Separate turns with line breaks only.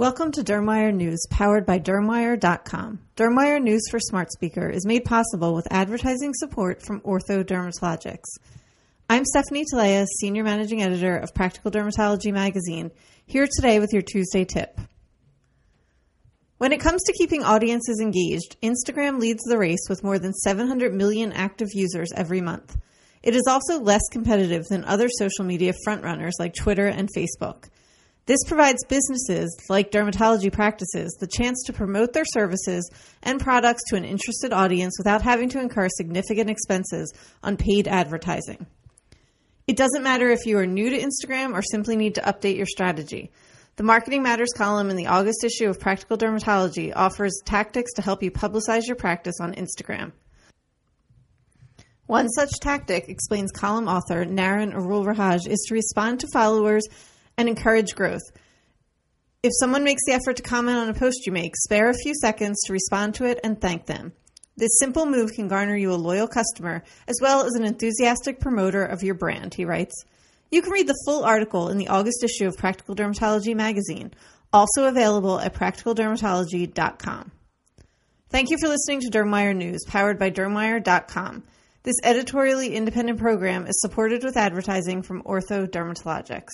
Welcome to Dermwire News, powered by Dermwire.com. Dermwire News for Smart Speaker is made possible with advertising support from Ortho Dermatologics. I'm Stephanie Talea, Senior Managing Editor of Practical Dermatology Magazine, here today with your Tuesday tip. When it comes to keeping audiences engaged, Instagram leads the race with more than 700 million active users every month. It is also less competitive than other social media frontrunners like Twitter and Facebook. This provides businesses, like dermatology practices, the chance to promote their services and products to an interested audience without having to incur significant expenses on paid advertising. It doesn't matter if you are new to Instagram or simply need to update your strategy. The Marketing Matters column in the August issue of Practical Dermatology offers tactics to help you publicize your practice on Instagram. One such tactic, explains column author Naren Arulrajah, is to respond to followers and encourage growth. If someone makes the effort to comment on a post you make, spare a few seconds to respond to it and thank them. This simple move can garner you a loyal customer as well as an enthusiastic promoter of your brand, he writes. You can read the full article in the August issue of Practical Dermatology magazine, also available at practicaldermatology.com. Thank you for listening to Dermwire News, powered by dermwire.com. This editorially independent program is supported with advertising from Ortho Dermatologics.